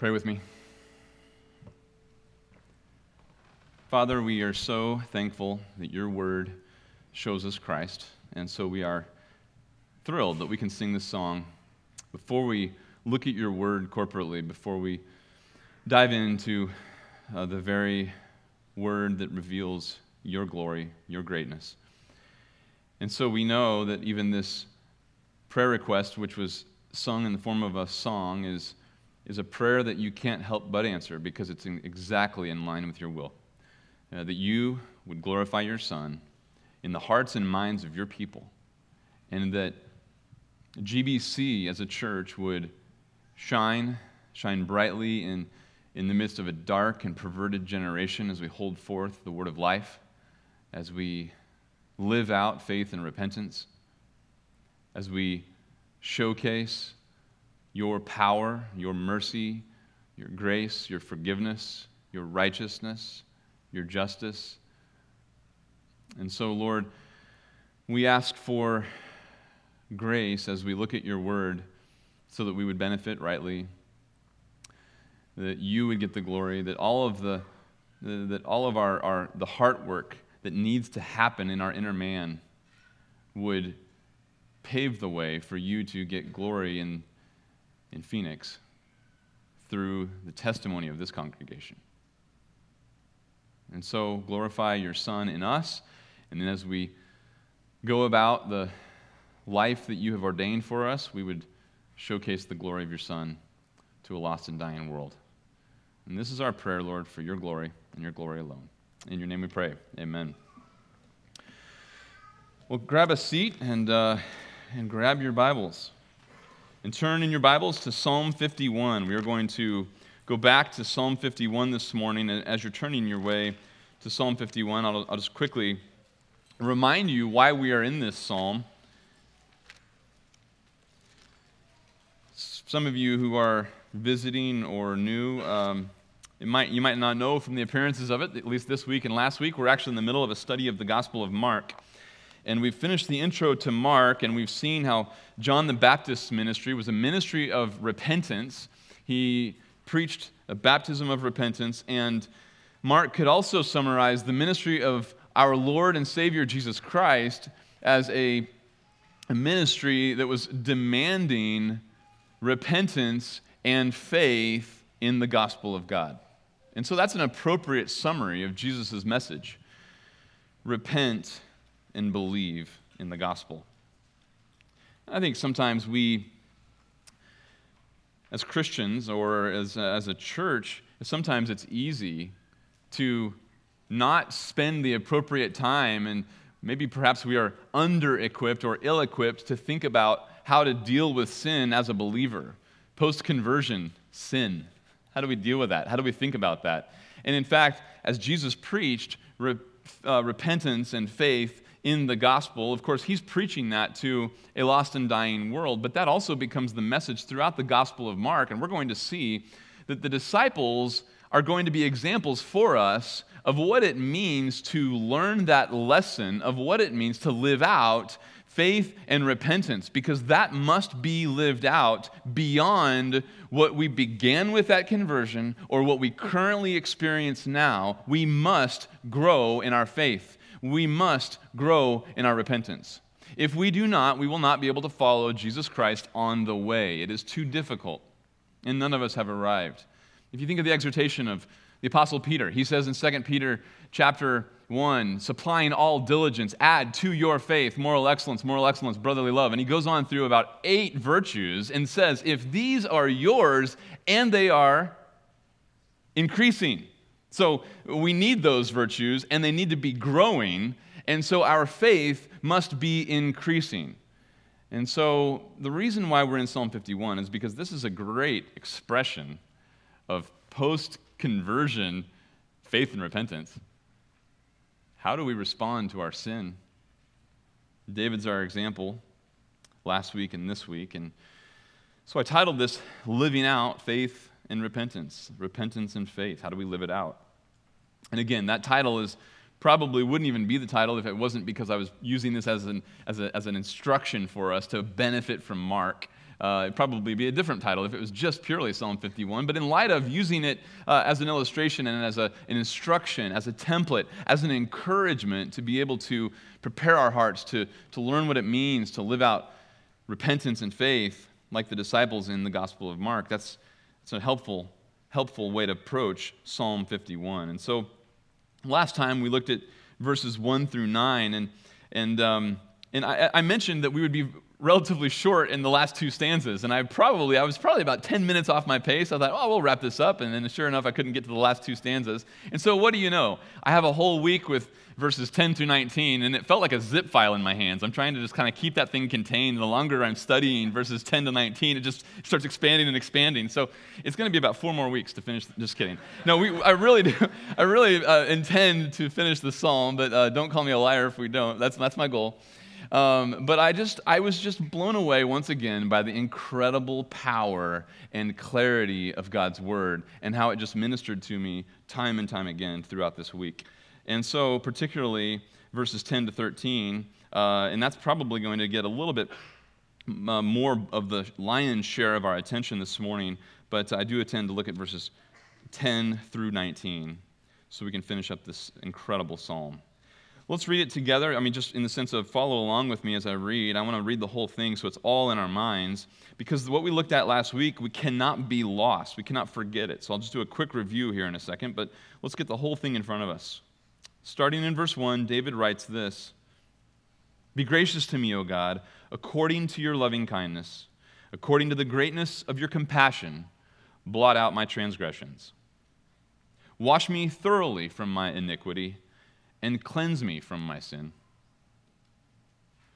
Pray with me. Father, we are so thankful that your word shows us Christ, and so we are thrilled that we can sing this song. Before we look at your word corporately, before we dive into uh, the very word that reveals your glory, your greatness. And so we know that even this prayer request, which was sung in the form of a song, is, is a prayer that you can't help but answer because it's in, exactly in line with your will. Uh, that you would glorify your Son in the hearts and minds of your people, and that GBC as a church would shine, shine brightly in, in the midst of a dark and perverted generation as we hold forth the word of life, as we live out faith and repentance, as we showcase your power, your mercy, your grace, your forgiveness, your righteousness, your justice. And so, Lord, we ask for grace as we look at your word so that we would benefit rightly, that you would get the glory, that all of the that all of our, our the heart work that needs to happen in our inner man would pave the way for you to get glory in, in Phoenix through the testimony of this congregation. And so glorify your Son in us, and then as we go about the life that you have ordained for us, we would showcase the glory of your Son to a lost and dying world. And this is our prayer, Lord, for your glory and your glory alone. In your name we pray. Amen. Well, grab a seat and, uh, and grab your Bibles. And turn in your Bibles to Psalm 51. We are going to go back to Psalm 51 this morning. And as you're turning your way to Psalm 51, I'll, I'll just quickly remind you why we are in this psalm. Some of you who are visiting or new, um, might, you might not know from the appearances of it, at least this week and last week, we're actually in the middle of a study of the Gospel of Mark. And we've finished the intro to Mark, and we've seen how John the Baptist's ministry was a ministry of repentance. He preached a baptism of repentance, and Mark could also summarize the ministry of our Lord and Savior Jesus Christ as a, a ministry that was demanding repentance and faith in the gospel of God. And so that's an appropriate summary of Jesus' message. Repent and believe in the gospel. I think sometimes we, as Christians or as, as a church, sometimes it's easy to not spend the appropriate time and maybe perhaps we are under equipped or ill equipped to think about how to deal with sin as a believer. Post conversion, sin. How do we deal with that? How do we think about that? And in fact, as Jesus preached re- uh, repentance and faith in the gospel, of course, he's preaching that to a lost and dying world, but that also becomes the message throughout the gospel of Mark. And we're going to see that the disciples are going to be examples for us of what it means to learn that lesson, of what it means to live out faith and repentance, because that must be lived out beyond what we began with at conversion or what we currently experience now. We must grow in our faith. We must grow in our repentance. If we do not, we will not be able to follow Jesus Christ on the way. It is too difficult, and none of us have arrived. If you think of the exhortation of the apostle Peter, he says in 2 Peter chapter 1, supplying all diligence, add to your faith moral excellence, moral excellence, brotherly love. And he goes on through about eight virtues and says, if these are yours and they are increasing. So we need those virtues and they need to be growing. And so our faith must be increasing. And so the reason why we're in Psalm 51 is because this is a great expression of post conversion faith and repentance. How do we respond to our sin? David's our example last week and this week. And so I titled this Living Out Faith and Repentance. Repentance and Faith. How do we live it out? And again, that title is probably wouldn't even be the title if it wasn't because I was using this as an, as, a, as an instruction for us to benefit from Mark Uh, it'd probably be a different title if it was just purely Psalm 51. But in light of using it uh, as an illustration and as a, an instruction, as a template, as an encouragement to be able to prepare our hearts to, to learn what it means to live out repentance and faith like the disciples in the Gospel of Mark, that's, that's a helpful, helpful way to approach Psalm 51. And so last time we looked at verses 1 through 9, and, and, um, and I, I mentioned that we would be relatively short in the last two stanzas. And I probably, I was probably about 10 minutes off my pace. I thought, oh, we'll wrap this up. And then sure enough, I couldn't get to the last two stanzas. And so what do you know? I have a whole week with verses 10 through 19, and it felt like a zip file in my hands. I'm trying to just kind of keep that thing contained. The longer I'm studying verses 10 to 19, it just starts expanding and expanding. So it's going to be about four more weeks to finish. Just kidding. No, we, I really do. I really uh, intend to finish the psalm, but uh, don't call me a liar if we don't. That's, that's my goal. Um, but I just, I was just blown away once again by the incredible power and clarity of God's word and how it just ministered to me time and time again throughout this week. And so, particularly verses 10 to 13, uh, and that's probably going to get a little bit uh, more of the lion's share of our attention this morning, but I do intend to look at verses 10 through 19 so we can finish up this incredible psalm. Let's read it together. I mean, just in the sense of follow along with me as I read. I want to read the whole thing so it's all in our minds. Because what we looked at last week, we cannot be lost. We cannot forget it. So I'll just do a quick review here in a second, but let's get the whole thing in front of us. Starting in verse 1, David writes this Be gracious to me, O God, according to your loving kindness, according to the greatness of your compassion, blot out my transgressions. Wash me thoroughly from my iniquity and cleanse me from my sin.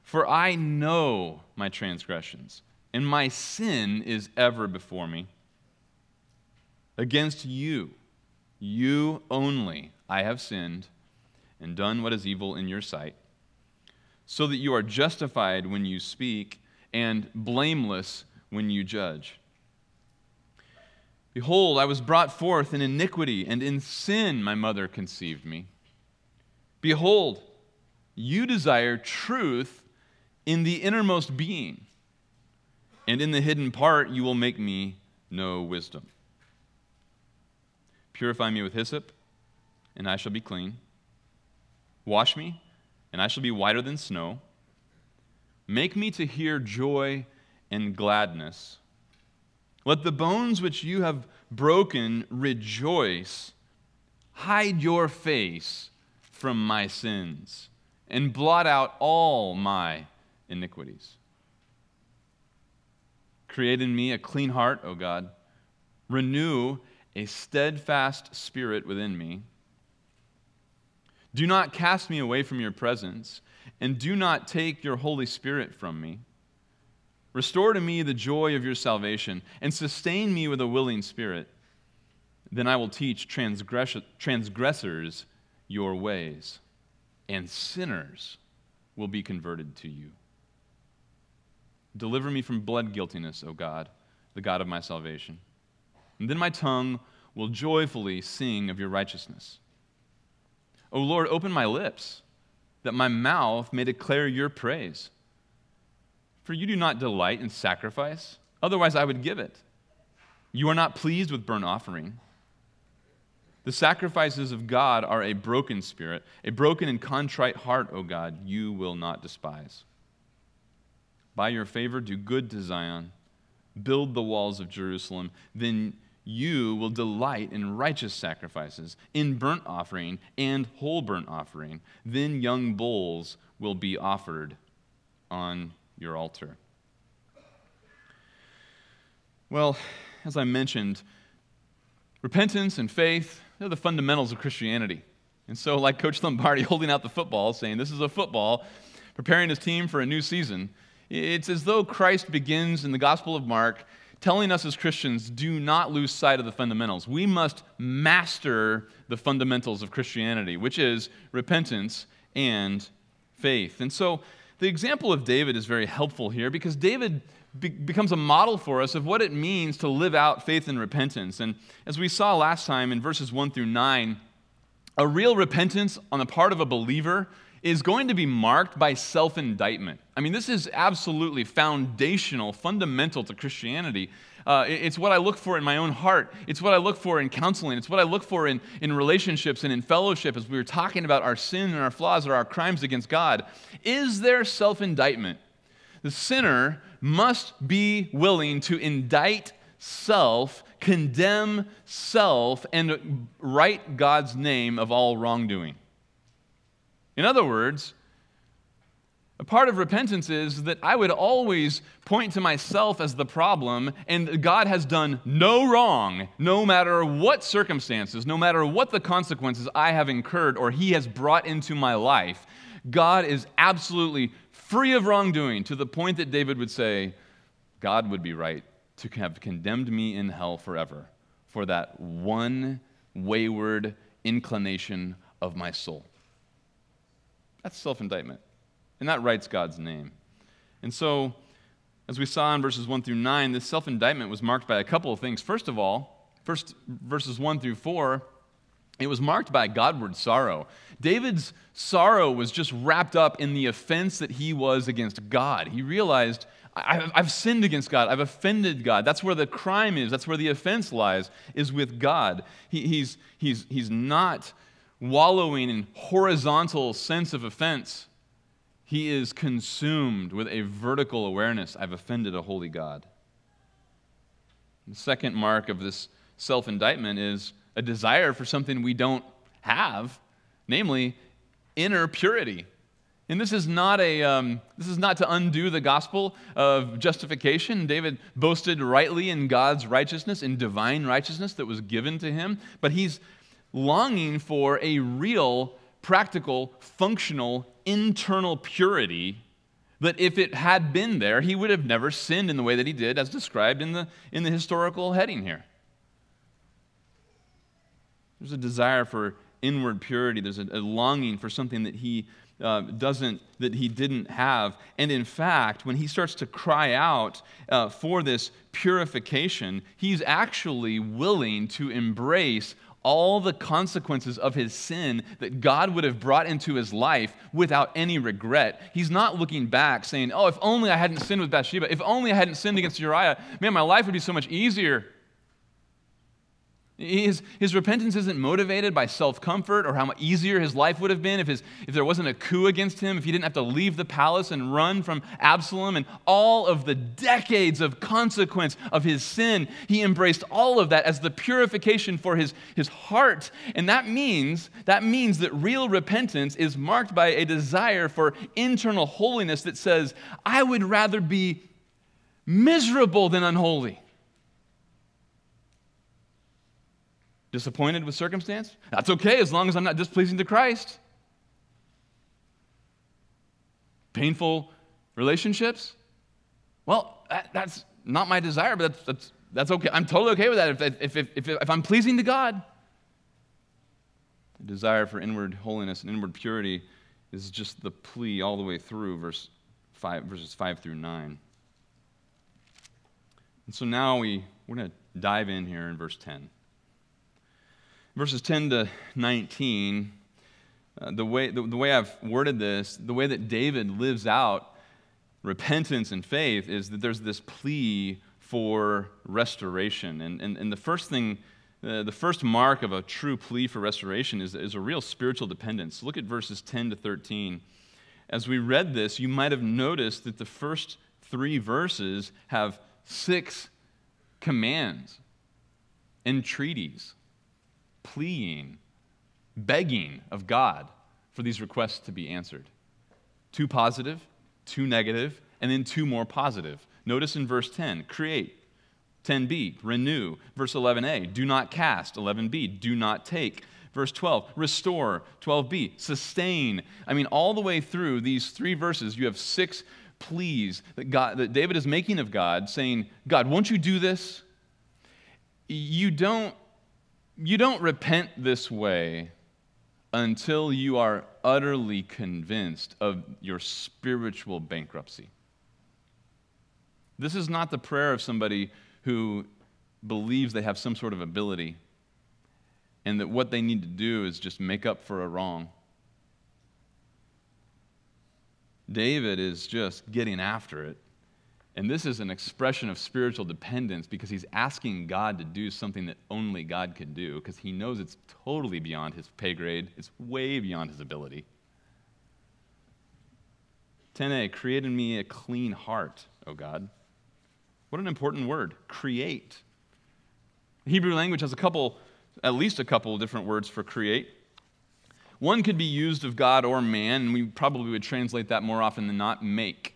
For I know my transgressions, and my sin is ever before me. Against you, you only, I have sinned and done what is evil in your sight, so that you are justified when you speak and blameless when you judge. Behold, I was brought forth in iniquity, and in sin my mother conceived me. Behold, you desire truth in the innermost being, and in the hidden part you will make me know wisdom. Purify me with hyssop, and I shall be clean. Wash me, and I shall be whiter than snow. Make me to hear joy and gladness. Let the bones which you have broken rejoice. Hide your face from my sins and blot out all my iniquities. Create in me a clean heart, O God. Renew a steadfast spirit within me. Do not cast me away from your presence, and do not take your Holy Spirit from me. Restore to me the joy of your salvation, and sustain me with a willing spirit. Then I will teach transgress- transgressors your ways, and sinners will be converted to you. Deliver me from blood guiltiness, O God, the God of my salvation. And then my tongue will joyfully sing of your righteousness. O Lord, open my lips, that my mouth may declare your praise. For you do not delight in sacrifice, otherwise I would give it. You are not pleased with burnt offering. The sacrifices of God are a broken spirit, a broken and contrite heart, O God, you will not despise. By your favor, do good to Zion, build the walls of Jerusalem. Then you will delight in righteous sacrifices, in burnt offering and whole burnt offering. Then young bulls will be offered on your altar. Well, as I mentioned, repentance and faith they're the fundamentals of Christianity. And so, like Coach Lombardi holding out the football, saying, This is a football, preparing his team for a new season, it's as though Christ begins in the Gospel of Mark telling us as Christians do not lose sight of the fundamentals. We must master the fundamentals of Christianity, which is repentance and faith. And so, the example of David is very helpful here because David be- becomes a model for us of what it means to live out faith and repentance. And as we saw last time in verses 1 through 9, a real repentance on the part of a believer is going to be marked by self indictment. I mean, this is absolutely foundational, fundamental to Christianity. Uh, it's what I look for in my own heart. It's what I look for in counseling. It's what I look for in, in relationships and in fellowship as we were talking about our sin and our flaws or our crimes against God. Is there self indictment? The sinner must be willing to indict self, condemn self, and write God's name of all wrongdoing. In other words, a part of repentance is that I would always point to myself as the problem, and God has done no wrong, no matter what circumstances, no matter what the consequences I have incurred or He has brought into my life. God is absolutely free of wrongdoing to the point that David would say, God would be right to have condemned me in hell forever for that one wayward inclination of my soul. That's self indictment. And that writes God's name. And so, as we saw in verses 1 through 9, this self indictment was marked by a couple of things. First of all, first verses 1 through 4, it was marked by Godward sorrow. David's sorrow was just wrapped up in the offense that he was against God. He realized, I've sinned against God. I've offended God. That's where the crime is. That's where the offense lies, is with God. He, he's, he's, he's not wallowing in horizontal sense of offense. He is consumed with a vertical awareness I've offended a holy God. The second mark of this self indictment is a desire for something we don't have, namely inner purity. And this is not a um, this is not to undo the gospel of justification. David boasted rightly in God's righteousness, in divine righteousness that was given to him, but he's longing for a real, practical, functional, internal purity that if it had been there, he would have never sinned in the way that he did, as described in the, in the historical heading here. There's a desire for inward purity, there's a, a longing for something that he uh, doesn't that he didn't have and in fact when he starts to cry out uh, for this purification he's actually willing to embrace all the consequences of his sin that God would have brought into his life without any regret. He's not looking back saying, Oh, if only I hadn't sinned with Bathsheba, if only I hadn't sinned against Uriah, man, my life would be so much easier. His, his repentance isn't motivated by self comfort or how much easier his life would have been if, his, if there wasn't a coup against him, if he didn't have to leave the palace and run from Absalom and all of the decades of consequence of his sin. He embraced all of that as the purification for his, his heart. And that means, that means that real repentance is marked by a desire for internal holiness that says, I would rather be miserable than unholy. Disappointed with circumstance? That's okay as long as I'm not displeasing to Christ. Painful relationships? Well, that, that's not my desire, but that's, that's, that's okay. I'm totally okay with that if, if, if, if, if I'm pleasing to God. The desire for inward holiness and inward purity is just the plea all the way through verse five, verses 5 through 9. And so now we, we're going to dive in here in verse 10 verses 10 to 19, uh, the, way, the, the way I've worded this, the way that David lives out repentance and faith is that there's this plea for restoration. And, and, and the first thing, uh, the first mark of a true plea for restoration is, is a real spiritual dependence. Look at verses 10 to 13. As we read this, you might have noticed that the first three verses have six commands, entreaties, pleading, begging of God for these requests to be answered. Two positive, two negative, and then two more positive. Notice in verse 10 create, 10b, renew. Verse 11a, do not cast. 11b, do not take. Verse 12, restore. 12b, sustain. I mean, all the way through these three verses, you have six pleas that, God, that David is making of God, saying, God, won't you do this? You don't you don't repent this way until you are utterly convinced of your spiritual bankruptcy. This is not the prayer of somebody who believes they have some sort of ability and that what they need to do is just make up for a wrong. David is just getting after it. And this is an expression of spiritual dependence because he's asking God to do something that only God can do because he knows it's totally beyond his pay grade, it's way beyond his ability. 10a, create in me a clean heart, O God. What an important word, create. The Hebrew language has a couple, at least a couple different words for create. One could be used of God or man, and we probably would translate that more often than not make.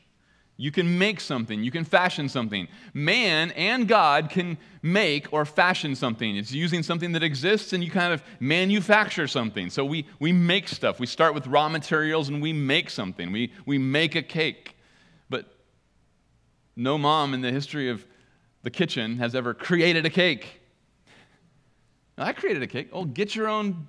You can make something, you can fashion something. Man and God can make or fashion something. It's using something that exists and you kind of manufacture something. So we, we make stuff. We start with raw materials and we make something. We, we make a cake. But no mom in the history of the kitchen has ever created a cake. I created a cake. Oh, get your own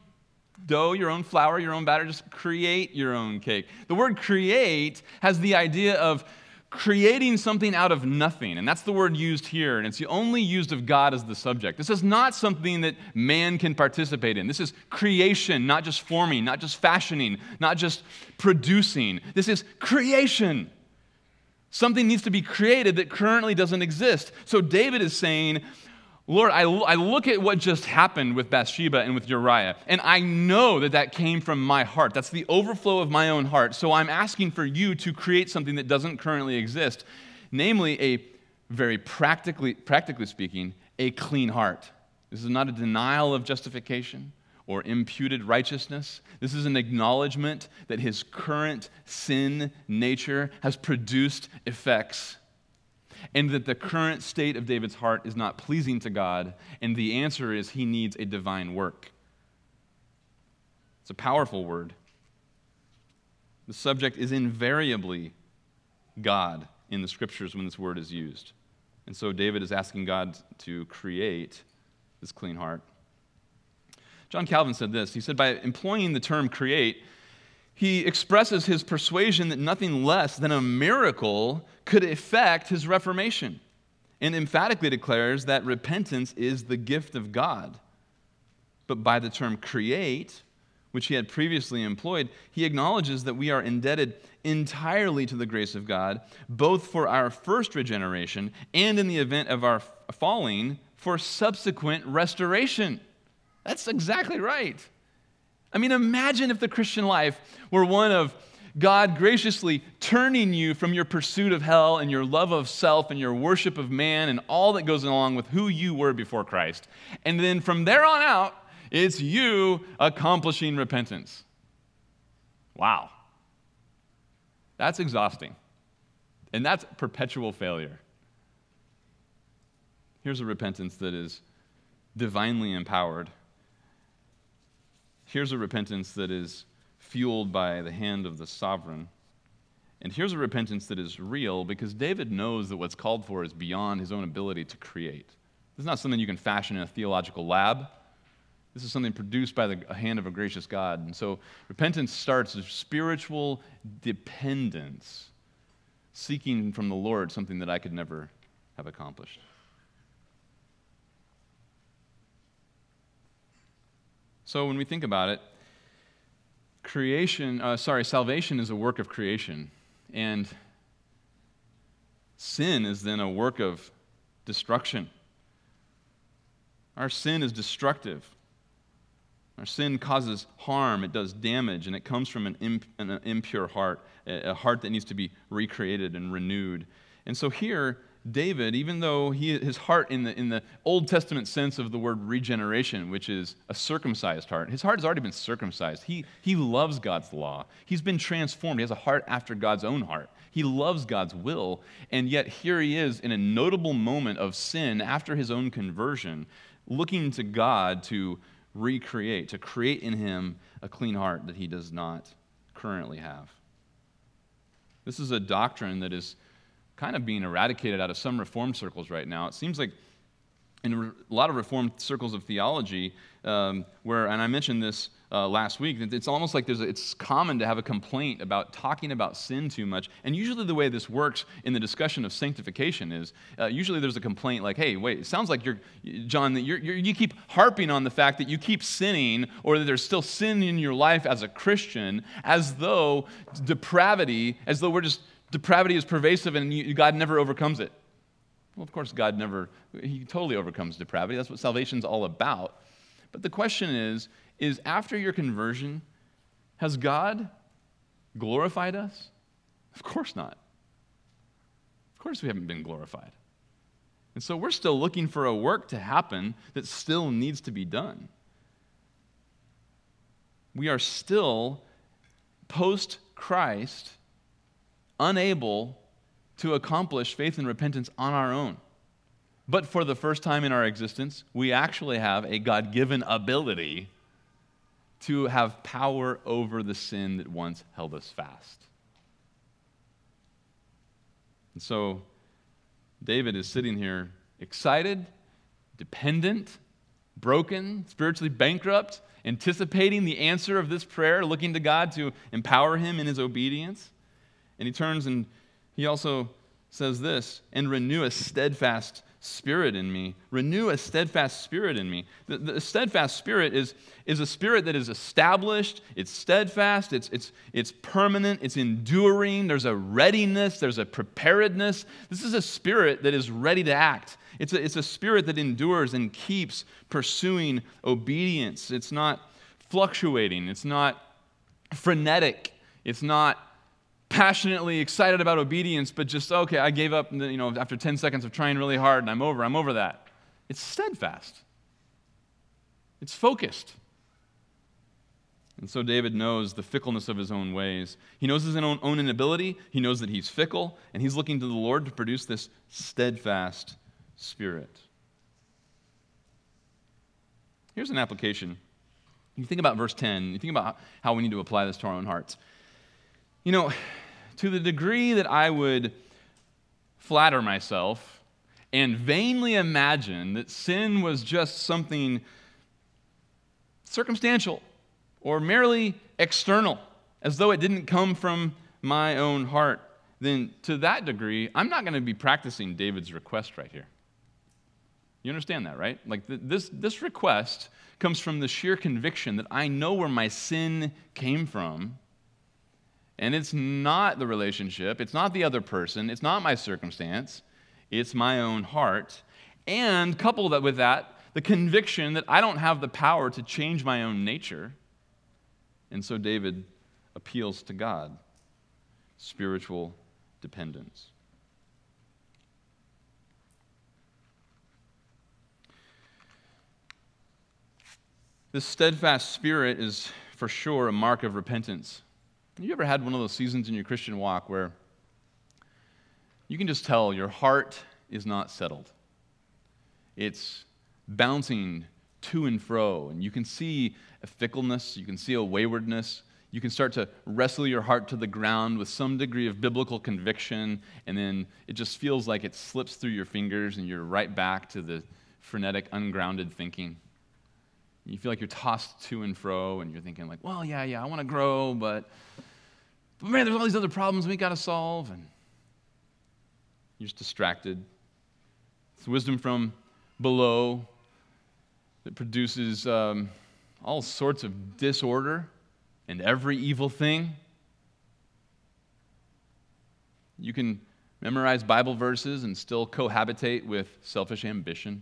dough, your own flour, your own batter. Just create your own cake. The word create has the idea of creating something out of nothing. And that's the word used here, and it's the only used of God as the subject. This is not something that man can participate in. This is creation, not just forming, not just fashioning, not just producing. This is creation. Something needs to be created that currently doesn't exist. So David is saying, Lord, I, I look at what just happened with Bathsheba and with Uriah, and I know that that came from my heart. That's the overflow of my own heart. So I'm asking for you to create something that doesn't currently exist, namely a very practically, practically speaking, a clean heart. This is not a denial of justification or imputed righteousness. This is an acknowledgement that his current sin nature has produced effects and that the current state of David's heart is not pleasing to God, and the answer is he needs a divine work. It's a powerful word. The subject is invariably God in the scriptures when this word is used. And so David is asking God to create this clean heart. John Calvin said this. He said, by employing the term create, he expresses his persuasion that nothing less than a miracle could effect his reformation and emphatically declares that repentance is the gift of God. But by the term create, which he had previously employed, he acknowledges that we are indebted entirely to the grace of God, both for our first regeneration and in the event of our falling, for subsequent restoration. That's exactly right. I mean, imagine if the Christian life were one of God graciously turning you from your pursuit of hell and your love of self and your worship of man and all that goes along with who you were before Christ. And then from there on out, it's you accomplishing repentance. Wow. That's exhausting. And that's perpetual failure. Here's a repentance that is divinely empowered Here's a repentance that is fueled by the hand of the sovereign. And here's a repentance that is real because David knows that what's called for is beyond his own ability to create. This is not something you can fashion in a theological lab. This is something produced by the hand of a gracious God. And so repentance starts as spiritual dependence, seeking from the Lord something that I could never have accomplished. So when we think about it, creation, uh, sorry, salvation is a work of creation. And sin is then a work of destruction. Our sin is destructive. Our sin causes harm, it does damage, and it comes from an, imp- an impure heart, a heart that needs to be recreated and renewed. And so here, David, even though he, his heart in the, in the Old Testament sense of the word regeneration, which is a circumcised heart, his heart has already been circumcised. He, he loves God's law. He's been transformed. He has a heart after God's own heart. He loves God's will. And yet, here he is in a notable moment of sin after his own conversion, looking to God to recreate, to create in him a clean heart that he does not currently have. This is a doctrine that is kind of being eradicated out of some reformed circles right now. It seems like in a lot of reformed circles of theology, um, where, and I mentioned this uh, last week. It's almost like there's a, it's common to have a complaint about talking about sin too much. And usually, the way this works in the discussion of sanctification is uh, usually there's a complaint like, "Hey, wait, it sounds like you're John that you're, you're, you keep harping on the fact that you keep sinning, or that there's still sin in your life as a Christian, as though depravity, as though we're just depravity is pervasive and you, God never overcomes it." Well, of course, God never, He totally overcomes depravity. That's what salvation's all about. But the question is, is after your conversion, has God glorified us? Of course not. Of course, we haven't been glorified. And so we're still looking for a work to happen that still needs to be done. We are still, post Christ, unable to accomplish faith and repentance on our own. But for the first time in our existence, we actually have a God given ability to have power over the sin that once held us fast. And so David is sitting here excited, dependent, broken, spiritually bankrupt, anticipating the answer of this prayer, looking to God to empower him in his obedience. And he turns and he also says this and renew a steadfast spirit in me. Renew a steadfast spirit in me. The, the, steadfast spirit is, is a spirit that is established, it's steadfast, it's, it's, it's permanent, it's enduring. There's a readiness, there's a preparedness. This is a spirit that is ready to act. It's a, it's a spirit that endures and keeps pursuing obedience. It's not fluctuating, it's not frenetic, it's not passionately excited about obedience, but just, okay, I gave up you know, after 10 seconds of trying really hard and I'm over, I'm over that. It's steadfast, it's focused. And so David knows the fickleness of his own ways. He knows his own, own inability. He knows that he's fickle, and he's looking to the Lord to produce this steadfast spirit. Here's an application. You think about verse 10, you think about how we need to apply this to our own hearts. You know, to the degree that I would flatter myself and vainly imagine that sin was just something circumstantial or merely external, as though it didn't come from my own heart, then to that degree, I'm not going to be practicing David's request right here. You understand that, right? Like th- this, this request comes from the sheer conviction that I know where my sin came from and it's not the relationship, it's not the other person, it's not my circumstance, it's my own heart. And couple that with that, the conviction that I don't have the power to change my own nature. And so David appeals to God spiritual dependence. This steadfast spirit is for sure a mark of repentance. You ever had one of those seasons in your Christian walk where you can just tell your heart is not settled? It's bouncing to and fro, and you can see a fickleness, you can see a waywardness. You can start to wrestle your heart to the ground with some degree of biblical conviction, and then it just feels like it slips through your fingers, and you're right back to the frenetic, ungrounded thinking. You feel like you're tossed to and fro, and you're thinking, like, well, yeah, yeah, I want to grow, but but man, there's all these other problems we got to solve, and you're just distracted. It's wisdom from below that produces um, all sorts of disorder and every evil thing. You can memorize Bible verses and still cohabitate with selfish ambition.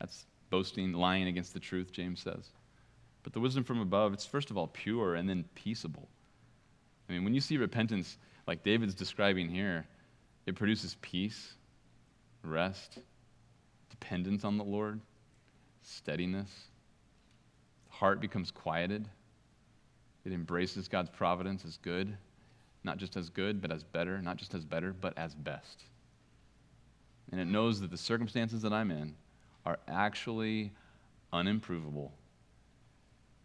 That's boasting, lying against the truth, James says. But the wisdom from above, it's first of all pure and then peaceable I mean, when you see repentance like David's describing here, it produces peace, rest, dependence on the Lord, steadiness. The heart becomes quieted. It embraces God's providence as good, not just as good, but as better, not just as better, but as best. And it knows that the circumstances that I'm in are actually unimprovable.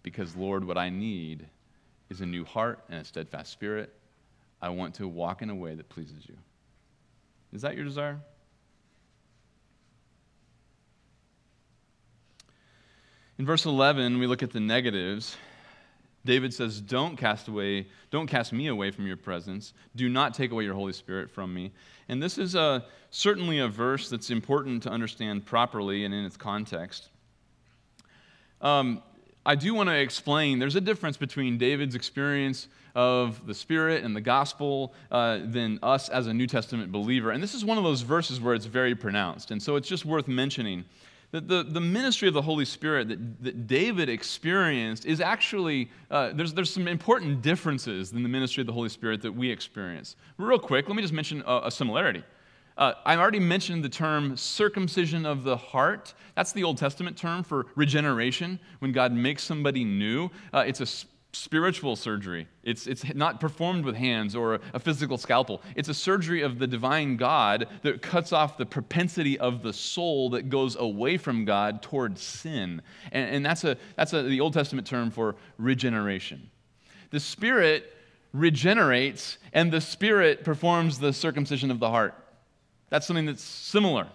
Because, Lord, what I need is a new heart and a steadfast spirit. I want to walk in a way that pleases you. Is that your desire? In verse 11, we look at the negatives. David says, Don't cast away, don't cast me away from your presence. Do not take away your Holy Spirit from me. And this is a, certainly a verse that's important to understand properly and in its context. Um, I do want to explain there's a difference between David's experience of the Spirit and the gospel uh, than us as a New Testament believer. And this is one of those verses where it's very pronounced. And so it's just worth mentioning that the, the ministry of the Holy Spirit that, that David experienced is actually, uh, there's, there's some important differences in the ministry of the Holy Spirit that we experience. Real quick, let me just mention a, a similarity. Uh, I already mentioned the term circumcision of the heart. That's the Old Testament term for regeneration, when God makes somebody new. Uh, it's a spiritual surgery. It's, it's not performed with hands or a physical scalpel. It's a surgery of the divine God that cuts off the propensity of the soul that goes away from God towards sin. And, and that's, a, that's a, the Old Testament term for regeneration. The Spirit regenerates, and the Spirit performs the circumcision of the heart. That's something that's similar.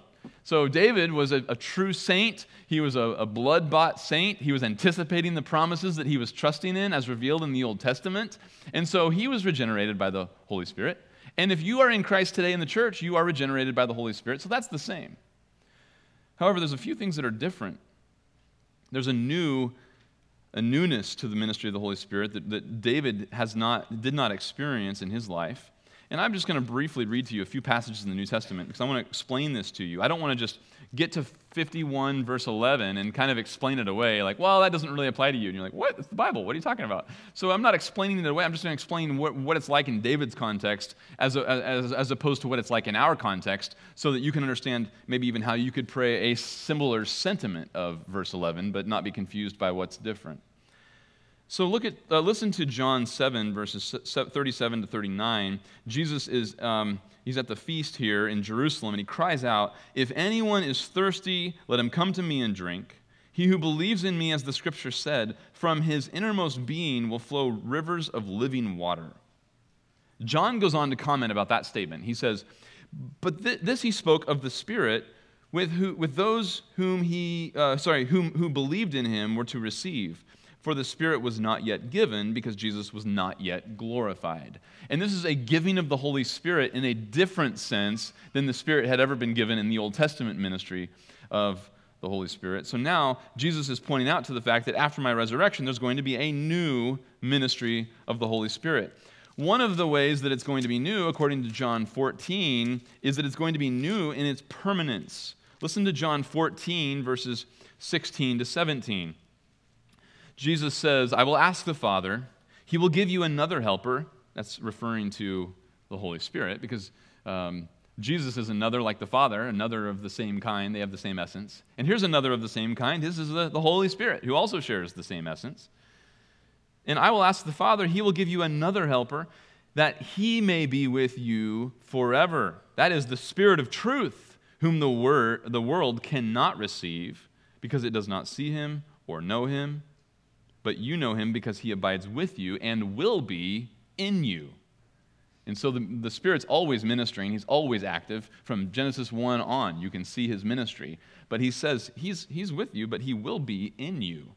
So, David was a, a true saint. He was a, a blood bought saint. He was anticipating the promises that he was trusting in as revealed in the Old Testament. And so, he was regenerated by the Holy Spirit. And if you are in Christ today in the church, you are regenerated by the Holy Spirit. So, that's the same. However, there's a few things that are different. There's a new a newness to the ministry of the Holy Spirit that, that David has not, did not experience in his life. And I'm just going to briefly read to you a few passages in the New Testament because I want to explain this to you. I don't want to just get to 51, verse 11, and kind of explain it away, like, well, that doesn't really apply to you. And you're like, what? It's the Bible. What are you talking about? So I'm not explaining it away. I'm just going to explain what, what it's like in David's context as, a, as, as opposed to what it's like in our context so that you can understand maybe even how you could pray a similar sentiment of verse 11, but not be confused by what's different. So look at, uh, listen to John 7, verses 37 to 39. Jesus is, um, he's at the feast here in Jerusalem, and he cries out, If anyone is thirsty, let him come to me and drink. He who believes in me, as the scripture said, from his innermost being will flow rivers of living water. John goes on to comment about that statement. He says, But th- this he spoke of the Spirit with, who, with those whom he, uh, sorry, whom, who believed in him were to receive for the Spirit was not yet given because Jesus was not yet glorified. And this is a giving of the Holy Spirit in a different sense than the Spirit had ever been given in the Old Testament ministry of the Holy Spirit. So now Jesus is pointing out to the fact that after my resurrection, there's going to be a new ministry of the Holy Spirit. One of the ways that it's going to be new, according to John 14, is that it's going to be new in its permanence. Listen to John 14, verses 16 to 17. Jesus says, I will ask the Father, he will give you another helper. That's referring to the Holy Spirit, because um, Jesus is another like the Father, another of the same kind. They have the same essence. And here's another of the same kind. This is the, the Holy Spirit, who also shares the same essence. And I will ask the Father, he will give you another helper, that he may be with you forever. That is the Spirit of truth, whom the, word, the world cannot receive, because it does not see him or know him but you know him because he abides with you and will be in you. And so the, the Spirit's always ministering. He's always active. From Genesis 1 on, you can see his ministry. But he says he's, he's with you, but he will be in you.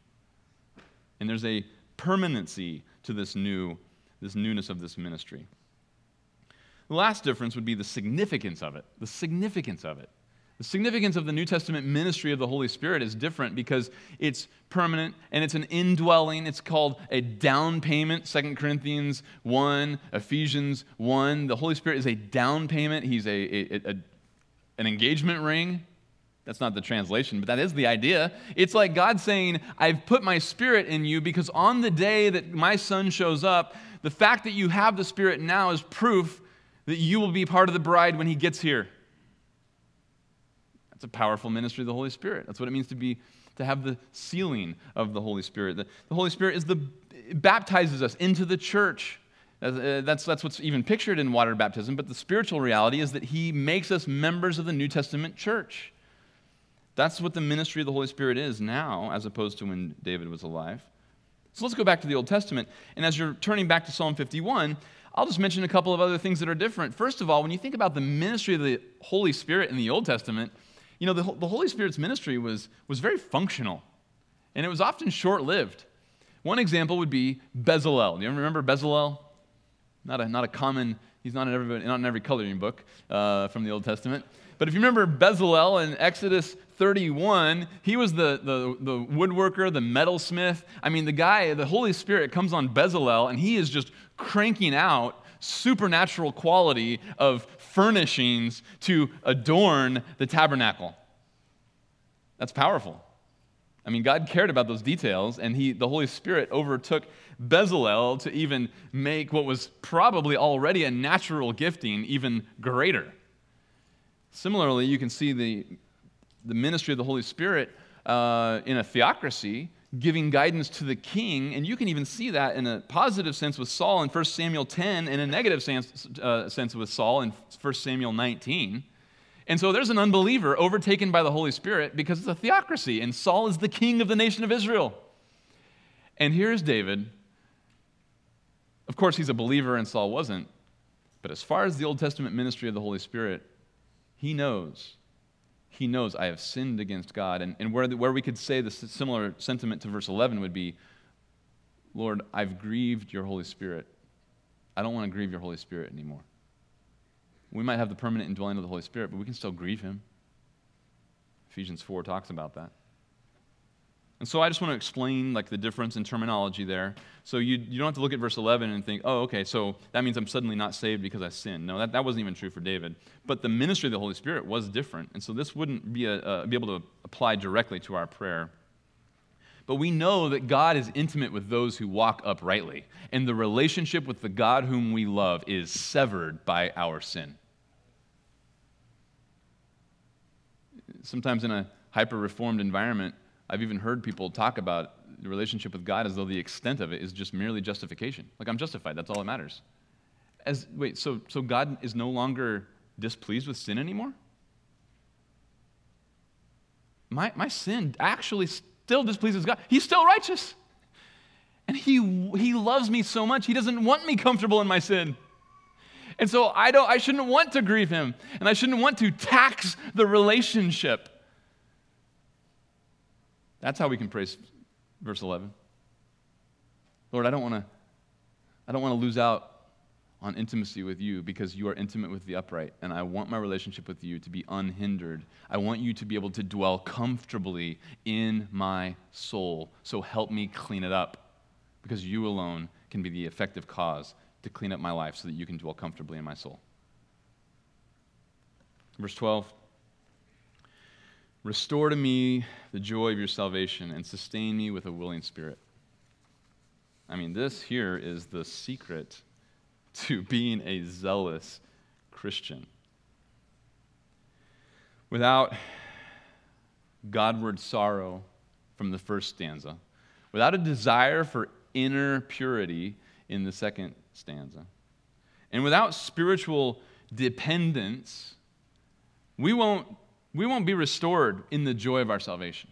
And there's a permanency to this new, this newness of this ministry. The last difference would be the significance of it. The significance of it. The significance of the New Testament ministry of the Holy Spirit is different because it's permanent and it's an indwelling. It's called a down payment, 2 Corinthians 1, Ephesians 1. The Holy Spirit is a down payment, He's a, a, a an engagement ring. That's not the translation, but that is the idea. It's like God saying, I've put my spirit in you because on the day that my son shows up, the fact that you have the spirit now is proof that you will be part of the bride when he gets here. A powerful ministry of the Holy Spirit. That's what it means to be to have the sealing of the Holy Spirit. The, the Holy Spirit is the baptizes us into the church. Uh, that's, that's what's even pictured in water baptism, but the spiritual reality is that he makes us members of the New Testament church. That's what the ministry of the Holy Spirit is now, as opposed to when David was alive. So let's go back to the Old Testament. And as you're turning back to Psalm 51, I'll just mention a couple of other things that are different. First of all, when you think about the ministry of the Holy Spirit in the Old Testament, you know, the, the Holy Spirit's ministry was, was very functional. and it was often short lived. One example would be Bezalel. Do you remember Bezalel? Not a, not a common, he's not in every, not in every coloring book uh, from the Old Testament. But if you remember Bezalel in Exodus 31, he was the, the, the woodworker, the metalsmith. I mean, the guy, the Holy Spirit comes on Bezalel, and he is just cranking out supernatural quality of furnishings to adorn the tabernacle. That's powerful. I mean, God cared about those details, and he, the Holy Spirit overtook Bezalel to even make what was probably already a natural gifting even greater. Similarly, you can see the, the ministry of the Holy Spirit uh, in a theocracy giving guidance to the king, and you can even see that in a positive sense with Saul in 1 Samuel 10, and a negative sense, uh, sense with Saul in 1 Samuel 19. And so there's an unbeliever overtaken by the Holy Spirit because it's a theocracy, and Saul is the king of the nation of Israel. And here's David. Of course, he's a believer, and Saul wasn't. But as far as the Old Testament ministry of the Holy Spirit, he knows. He knows I have sinned against God. And, and where, the, where we could say the similar sentiment to verse 11 would be Lord, I've grieved your Holy Spirit. I don't want to grieve your Holy Spirit anymore. We might have the permanent indwelling of the Holy Spirit, but we can still grieve him. Ephesians 4 talks about that. And so I just want to explain like the difference in terminology there. So you, you don't have to look at verse 11 and think, oh, okay, so that means I'm suddenly not saved because I sinned. No, that, that wasn't even true for David. But the ministry of the Holy Spirit was different. And so this wouldn't be, a, uh, be able to apply directly to our prayer. But we know that God is intimate with those who walk uprightly. And the relationship with the God whom we love is severed by our sin. Sometimes in a hyper reformed environment, I've even heard people talk about the relationship with God as though the extent of it is just merely justification. Like I'm justified, that's all that matters. As wait, so so God is no longer displeased with sin anymore? My my sin actually still displeases God. He's still righteous. And he he loves me so much, he doesn't want me comfortable in my sin. And so I don't I shouldn't want to grieve him, and I shouldn't want to tax the relationship. That's how we can praise verse 11. Lord, I don't want to I don't want to lose out on intimacy with you because you are intimate with the upright and I want my relationship with you to be unhindered. I want you to be able to dwell comfortably in my soul. So help me clean it up because you alone can be the effective cause to clean up my life so that you can dwell comfortably in my soul. Verse 12 Restore to me the joy of your salvation and sustain me with a willing spirit. I mean, this here is the secret to being a zealous Christian. Without Godward sorrow from the first stanza, without a desire for inner purity in the second stanza, and without spiritual dependence, we won't we won't be restored in the joy of our salvation.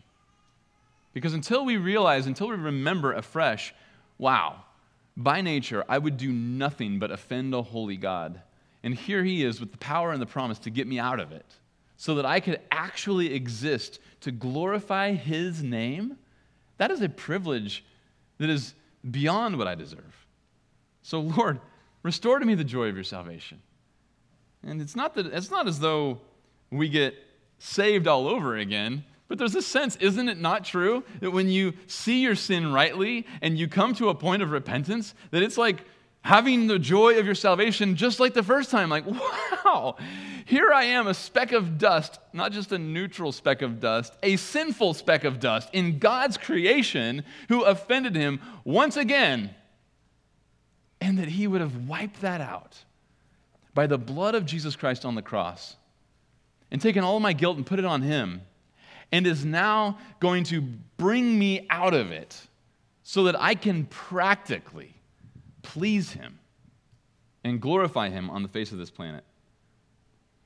Because until we realize, until we remember afresh, wow, by nature, I would do nothing but offend a holy God. And here he is with the power and the promise to get me out of it so that I could actually exist to glorify his name. That is a privilege that is beyond what I deserve. So, Lord, restore to me the joy of your salvation. And it's not, that, it's not as though we get saved all over again. But there's a sense, isn't it not true, that when you see your sin rightly and you come to a point of repentance, that it's like having the joy of your salvation just like the first time. Like, wow, here I am, a speck of dust, not just a neutral speck of dust, a sinful speck of dust in God's creation who offended him once again. And that he would have wiped that out by the blood of Jesus Christ on the cross and taken all my guilt and put it on him and is now going to bring me out of it so that I can practically please him and glorify him on the face of this planet.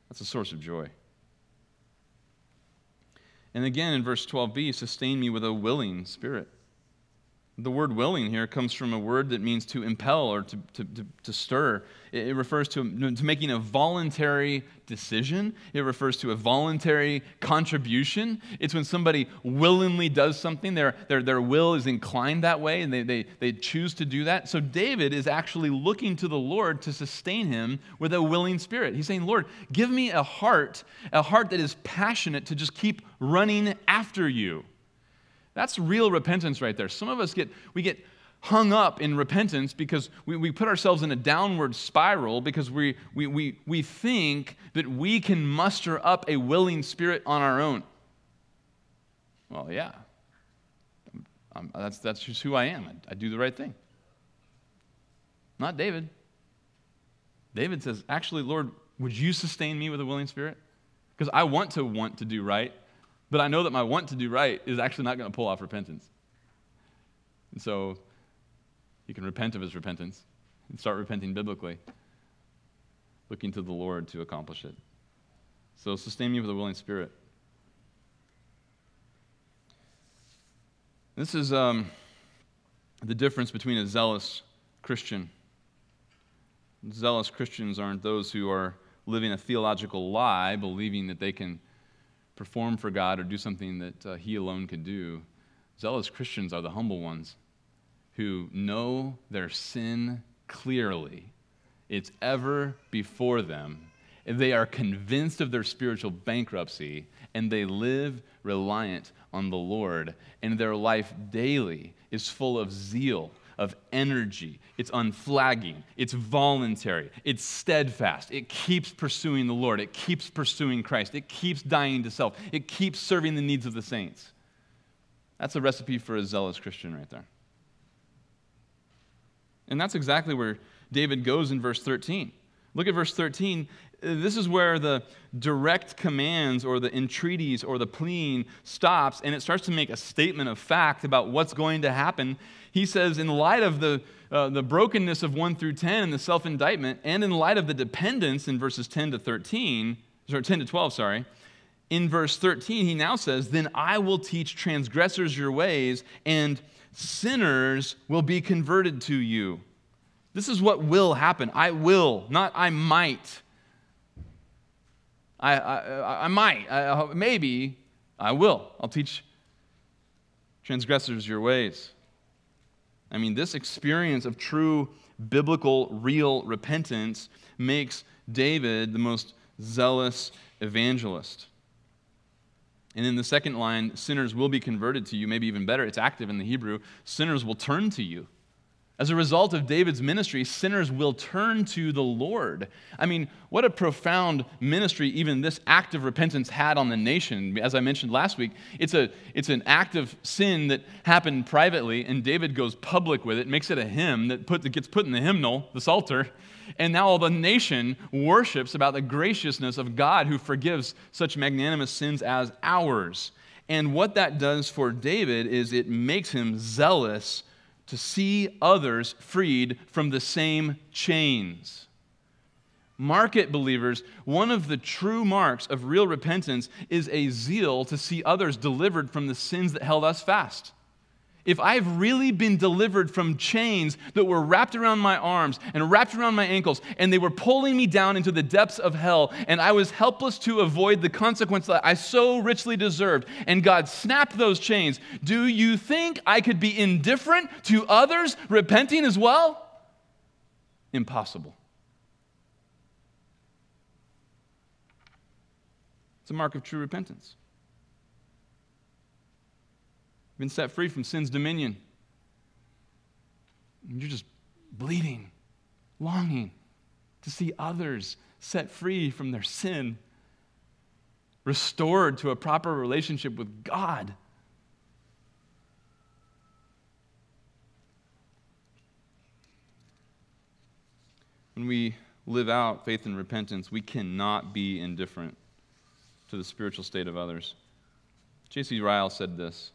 That's a source of joy. And again in verse 12b, sustain me with a willing spirit. The word willing here comes from a word that means to impel or to, to, to, to, stir. It, refers to, to making a voluntary decision, it refers to a voluntary contribution. It's when somebody willingly does something, their, their, their will is inclined that way, and they, they, they choose to do that. So David is actually looking to the Lord to sustain him with a willing spirit. He's saying, Lord, give me a heart, a heart that is passionate to just keep running after you. That's real repentance right there. Some of us get, we get hung up in repentance because we, we put ourselves in a downward spiral because we, we, we, we think that we can muster up a willing spirit on our own. Well, yeah. I'm, that's, that's just who I am. I, I do the right thing. Not David. David says, actually, Lord, would you sustain me with a willing spirit? Because I want to want to do right, but I know that my want to do right is actually not going to pull off repentance. And so he can repent of his repentance and start repenting biblically, looking to the Lord to accomplish it. So sustain me with a willing spirit. This is um, the difference between a zealous Christian. Zealous Christians aren't those who are living a theological lie, believing that they can perform for God or do something that uh, He alone could do. Zealous Christians are the humble ones who know their sin clearly. It's ever before them. They are convinced of their spiritual bankruptcy and they live reliant on the Lord. And their life daily is full of zeal of energy. It's unflagging. It's voluntary. It's steadfast. It keeps pursuing the Lord. It keeps pursuing Christ. It keeps dying to self. It keeps serving the needs of the saints. That's a recipe for a zealous Christian right there. And that's exactly where David goes in verse 13. Look at verse 13. This is where the direct commands or the entreaties or the pleading stops, and it starts to make a statement of fact about what's going to happen he says, in light of the, uh, the brokenness of 1 through 10 and the self indictment, and in light of the dependence in verses 10 to 13, or 10 to 12, sorry, in verse 13, he now says, Then I will teach transgressors your ways, and sinners will be converted to you. This is what will happen. I will, not I might. I, I, I might. I, maybe I will. I'll teach transgressors your ways. I mean, this experience of true biblical, real repentance makes David the most zealous evangelist. And in the second line, sinners will be converted to you, maybe even better, it's active in the Hebrew. Sinners will turn to you. As a result of David's ministry, sinners will turn to the Lord. I mean, what a profound ministry even this act of repentance had on the nation. As I mentioned last week, it's, a, it's an act of sin that happened privately, and David goes public with it, makes it a hymn that, put, that gets put in the hymnal, the Psalter, and now all the nation worships about the graciousness of God who forgives such magnanimous sins as ours. And what that does for David is it makes him zealous to see others freed from the same chains. Market believers, one of the true marks of real repentance is a zeal to see others delivered from the sins that held us fast if I've really been delivered from chains that were wrapped around my arms and wrapped around my ankles, and they were pulling me down into the depths of hell, and I was helpless to avoid the consequence that I so richly deserved, and God snapped those chains, do you think I could be indifferent to others repenting as well? Impossible. It's a mark of true repentance been set free from sin's dominion. And you're just bleeding, longing to see others set free from their sin, restored to a proper relationship with God. When we live out faith and repentance, we cannot be indifferent to the spiritual state of others. J.C. Ryle said this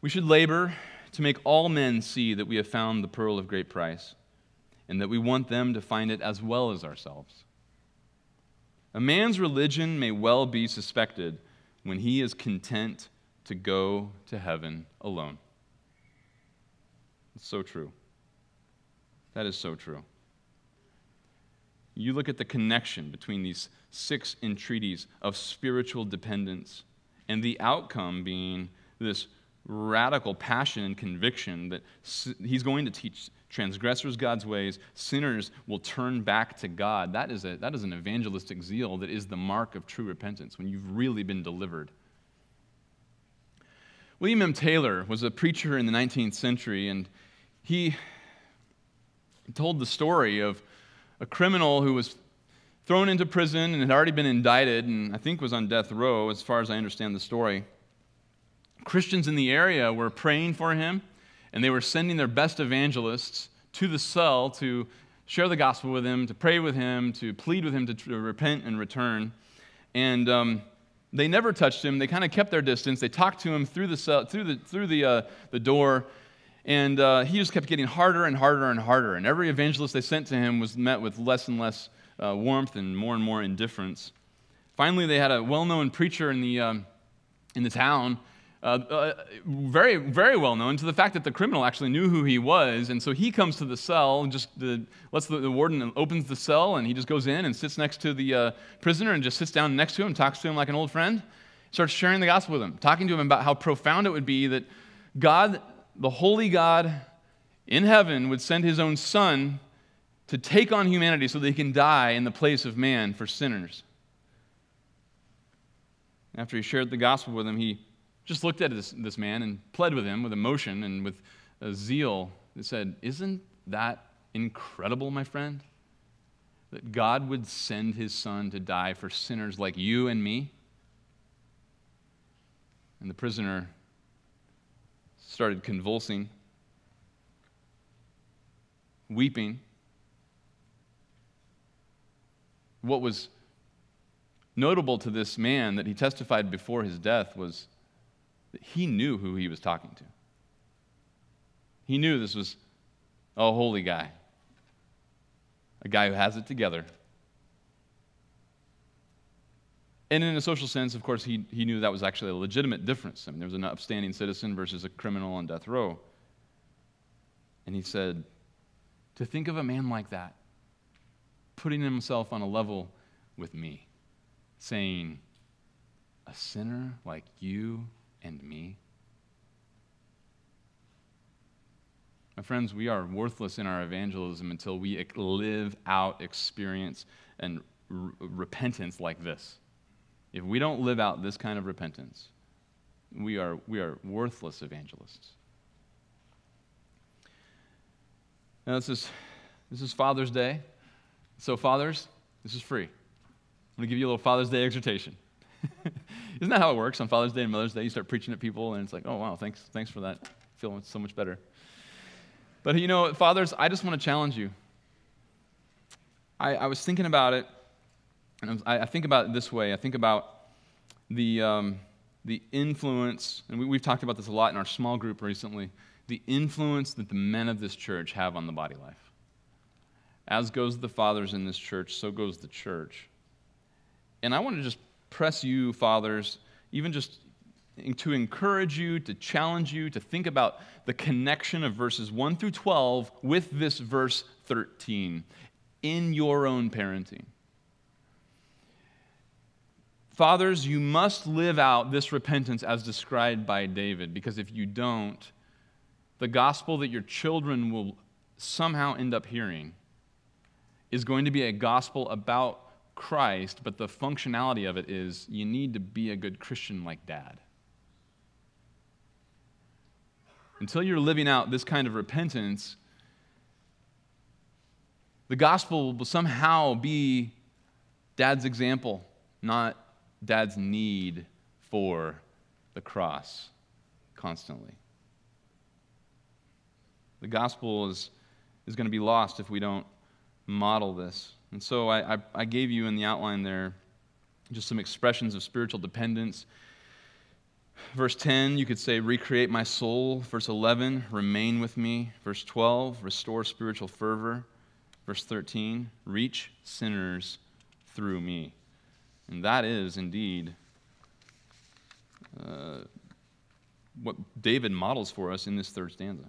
we should labor to make all men see that we have found the pearl of great price, and that we want them to find it as well as ourselves. A man's religion may well be suspected when he is content to go to heaven alone. It's so true. That is so true. You look at the connection between these six entreaties of spiritual dependence, and the outcome being this radical passion and conviction that he's going to teach transgressors God's ways, sinners will turn back to God. That is, a, that is an evangelistic zeal that is the mark of true repentance when you've really been delivered. William M. Taylor was a preacher in the 19th century, and he told the story of a criminal who was thrown into prison and had already been indicted and I think was on death row, as far as I understand the story. Christians in the area were praying for him, and they were sending their best evangelists to the cell to share the gospel with him, to pray with him, to plead with him to, to repent and return. And um, they never touched him. They kind of kept their distance. They talked to him through the, cell, through the, through the, uh, the door, and uh, he just kept getting harder and harder and harder. And every evangelist they sent to him was met with less and less uh, warmth and more and more indifference. Finally, they had a well known preacher in the, um, in the town uh, uh, very, very well known to the fact that the criminal actually knew who he was. And so he comes to the cell and just the, lets the, the warden opens the cell and he just goes in and sits next to the uh, prisoner and just sits down next to him, talks to him like an old friend, starts sharing the gospel with him, talking to him about how profound it would be that God, the holy God in heaven, would send his own son to take on humanity so that he can die in the place of man for sinners. After he shared the gospel with him, he just looked at this, this man and pled with him with emotion and with a zeal and said, Isn't that incredible, my friend? That God would send his son to die for sinners like you and me? And the prisoner started convulsing, weeping. What was notable to this man that he testified before his death was he knew who he was talking to. He knew this was a holy guy, a guy who has it together. And in a social sense, of course, he, he knew that was actually a legitimate difference. I mean, there was an upstanding citizen versus a criminal on death row. And he said, to think of a man like that, putting himself on a level with me, saying, A sinner like you and me? My friends, we are worthless in our evangelism until we live out experience and r- repentance like this. If we don't live out this kind of repentance, we are, we are worthless evangelists. Now, this is, this is Father's Day. So, fathers, this is free. I'm going to give you a little Father's Day exhortation. Isn't that how it works on Father's Day and Mother's Day? You start preaching at people, and it's like, oh, wow, thanks, thanks for that. Feeling so much better. But you know, fathers, I just want to challenge you. I, I was thinking about it, and I, I, think about it this way. I think about the, um, the influence, and we, we've talked about this a lot in our small group recently, the influence that the men of this church have on the body life. As goes the fathers in this church, so goes the church. And I want to just press you, fathers, even just to encourage you, to challenge you, to think about the connection of verses 1 through 12 with this verse 13 in your own parenting. Fathers, you must live out this repentance as described by David, because if you don't, the gospel that your children will somehow end up hearing is going to be a gospel about Christ, but the functionality of it is you need to be a good Christian like dad. Until you're living out this kind of repentance, the gospel will somehow be dad's example, not dad's need for the cross constantly. The gospel is, is going to be lost if we don't model this. And so I, I, I gave you in the outline there just some expressions of spiritual dependence. Verse 10, you could say, recreate my soul. Verse 11, remain with me. Verse 12, restore spiritual fervor. Verse 13, reach sinners through me. And that is indeed uh, what David models for us in this third stanza.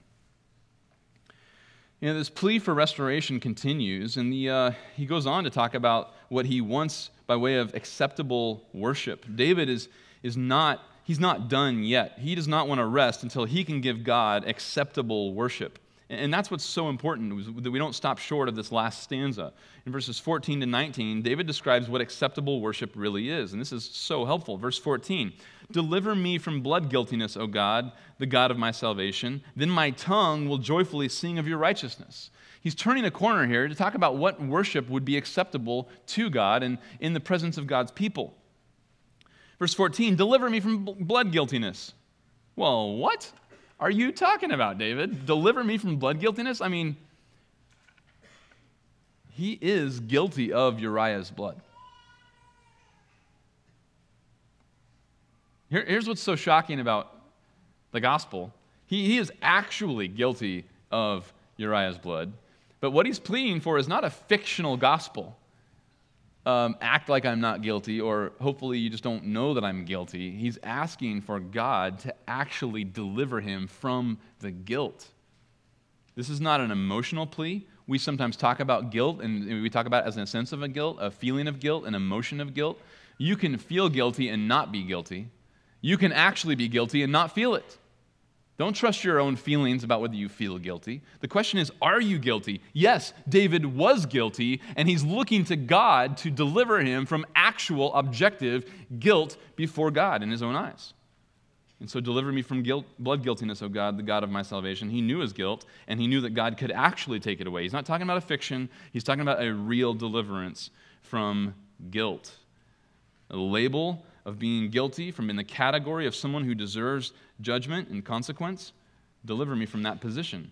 You know, this plea for restoration continues, and the, uh, he goes on to talk about what he wants by way of acceptable worship. David is, is not, he's not done yet. He does not want to rest until he can give God acceptable worship. And that's what's so important, that we don't stop short of this last stanza. In verses 14 to 19, David describes what acceptable worship really is. And this is so helpful. Verse 14 Deliver me from blood guiltiness, O God, the God of my salvation. Then my tongue will joyfully sing of your righteousness. He's turning a corner here to talk about what worship would be acceptable to God and in the presence of God's people. Verse 14 Deliver me from blood guiltiness. Well, what? are you talking about, David? Deliver me from blood guiltiness? I mean, he is guilty of Uriah's blood. Here, here's what's so shocking about the gospel he, he is actually guilty of Uriah's blood, but what he's pleading for is not a fictional gospel um, act like I'm not guilty, or hopefully you just don't know that I'm guilty. He's asking for God to actually deliver him from the guilt. This is not an emotional plea. We sometimes talk about guilt, and we talk about it as a sense of a guilt, a feeling of guilt, an emotion of guilt. You can feel guilty and not be guilty. You can actually be guilty and not feel it. Don't trust your own feelings about whether you feel guilty. The question is, are you guilty? Yes, David was guilty, and he's looking to God to deliver him from actual, objective guilt before God in his own eyes. And so, deliver me from guilt, blood guiltiness, O God, the God of my salvation. He knew his guilt, and he knew that God could actually take it away. He's not talking about a fiction, he's talking about a real deliverance from guilt. A label of being guilty, from in the category of someone who deserves judgment and consequence, deliver me from that position,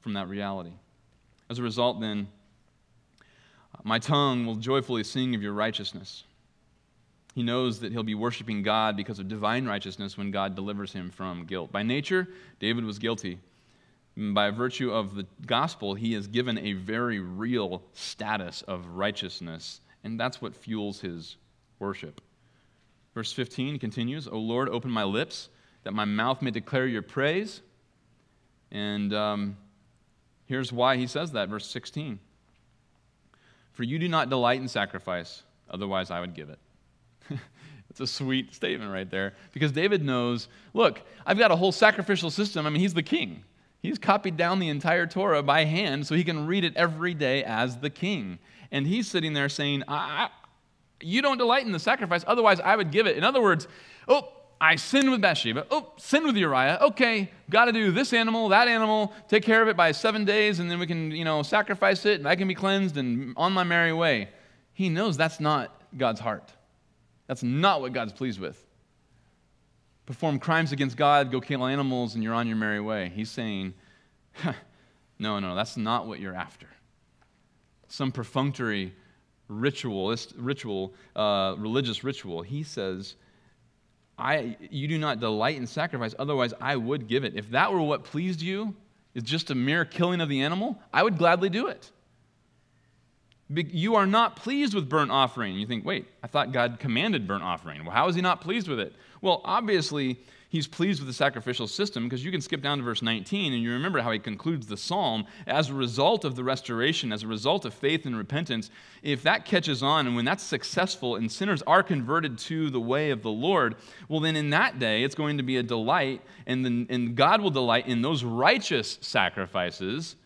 from that reality. As a result, then, my tongue will joyfully sing of your righteousness. He knows that he'll be worshiping God because of divine righteousness when God delivers him from guilt. By nature, David was guilty. By virtue of the gospel, he is given a very real status of righteousness, and that's what fuels his worship. Verse 15 continues O Lord, open my lips that my mouth may declare your praise. And um, here's why he says that, verse 16. For you do not delight in sacrifice, otherwise I would give it. it's a sweet statement right there because David knows look, I've got a whole sacrificial system. I mean, he's the king. He's copied down the entire Torah by hand so he can read it every day as the king. And he's sitting there saying, I, You don't delight in the sacrifice, otherwise I would give it. In other words, oh, I sinned with Bathsheba. Oh, sinned with Uriah. Okay, got to do this animal, that animal, take care of it by seven days, and then we can, you know, sacrifice it, and I can be cleansed and on my merry way. He knows that's not God's heart. That's not what God's pleased with. Perform crimes against God, go kill animals, and you're on your merry way. He's saying, no, no, that's not what you're after. Some perfunctory ritual, ritual, uh, religious ritual. He says, I, you do not delight in sacrifice, otherwise I would give it. If that were what pleased you, is just a mere killing of the animal, I would gladly do it. You are not pleased with burnt offering. You think, wait, I thought God commanded burnt offering. Well, how is he not pleased with it? Well, obviously, he's pleased with the sacrificial system because you can skip down to verse 19 and you remember how he concludes the psalm. As a result of the restoration, as a result of faith and repentance, if that catches on and when that's successful and sinners are converted to the way of the Lord, well, then in that day it's going to be a delight, and, and God will delight in those righteous sacrifices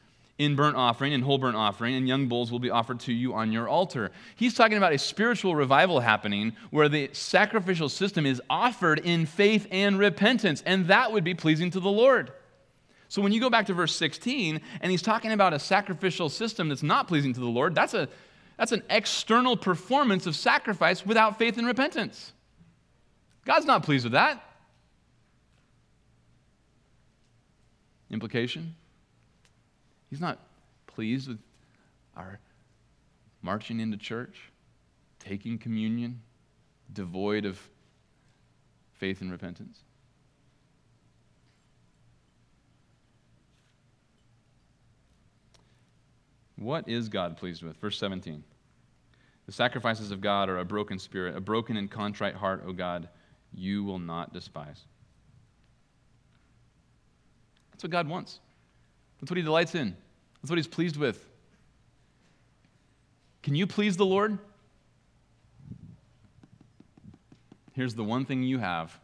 in burnt offering and whole burnt offering, and young bulls will be offered to you on your altar. He's talking about a spiritual revival happening where the sacrificial system is offered in faith and repentance, and that would be pleasing to the Lord. So when you go back to verse 16, and he's talking about a sacrificial system that's not pleasing to the Lord, that's, a, that's an external performance of sacrifice without faith and repentance. God's not pleased with that. Implication? He's not pleased with our marching into church, taking communion, devoid of faith and repentance. What is God pleased with? Verse 17. The sacrifices of God are a broken spirit, a broken and contrite heart, O God, you will not despise. That's what God wants. That's what he delights in, that's what he's pleased with. Can you please the Lord? Here's the one thing you have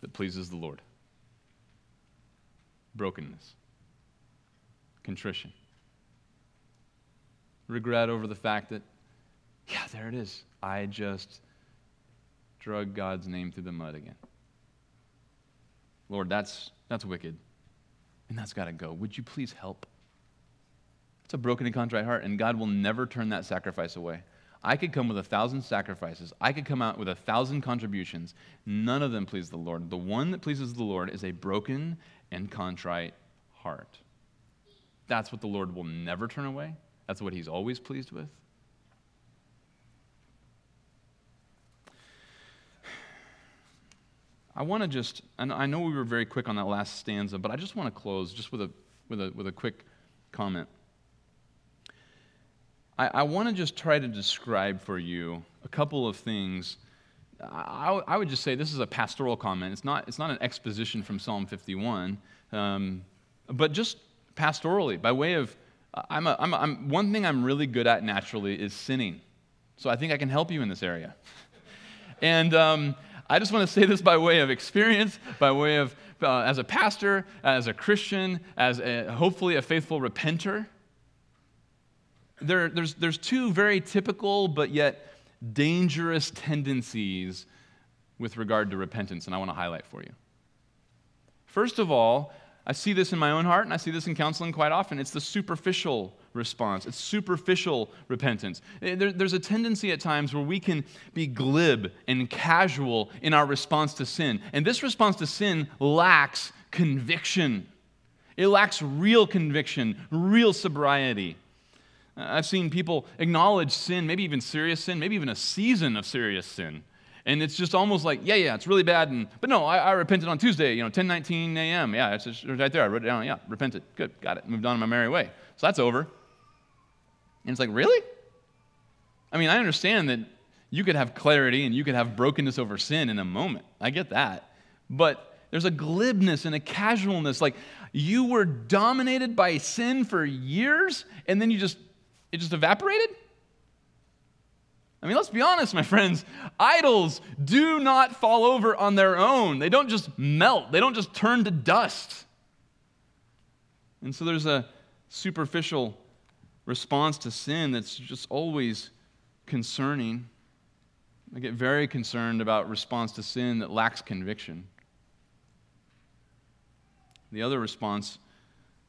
that pleases the Lord brokenness, contrition, regret over the fact that, yeah, there it is. I just drug God's name through the mud again. Lord, that's, that's wicked. And that's got to go. Would you please help? It's a broken and contrite heart, and God will never turn that sacrifice away. I could come with a thousand sacrifices. I could come out with a thousand contributions. None of them please the Lord. The one that pleases the Lord is a broken and contrite heart. That's what the Lord will never turn away. That's what He's always pleased with. I want to just, and I know we were very quick on that last stanza, but I just want to close just with a, with a, with a quick comment. I, I want to just try to describe for you a couple of things. I, I, would just say this is a pastoral comment. It's not, it's not an exposition from Psalm 51, um, but just pastorally, by way of, I'm a, I'm a, I'm, one thing I'm really good at naturally is sinning. So I think I can help you in this area. and um, I just want to say this by way of experience, by way of, uh, as a pastor, as a Christian, as a, hopefully a faithful repenter there, there's, there's two very typical but yet dangerous tendencies with regard to repentance, and I want to highlight for you. First of all, I see this in my own heart, and I see this in counseling quite often. It's the superficial response, it's superficial repentance. Eh, there, there's a tendency at times where we can be glib and casual in our response to sin, and this response to sin lacks conviction. It lacks real conviction, real sobriety. I've seen people acknowledge sin, maybe even serious sin, maybe even a season of serious sin. And it's just almost like, yeah, yeah, it's really bad. And, but no, I, I repented on Tuesday, you know, 10 19 a.m. Yeah, it's right there. I wrote it down. Yeah, repented. Good, got it. Moved on in my merry way. So that's over. And it's like, really? I mean, I understand that you could have clarity and you could have brokenness over sin in a moment. I get that. But there's a glibness and a casualness. Like you were dominated by sin for years and then you just it just evaporated? I mean, let's be honest, my friends. Idols do not fall over on their own. They don't just melt, they don't just turn to dust. And so there's a superficial response to sin that's just always concerning. I get very concerned about response to sin that lacks conviction. The other response,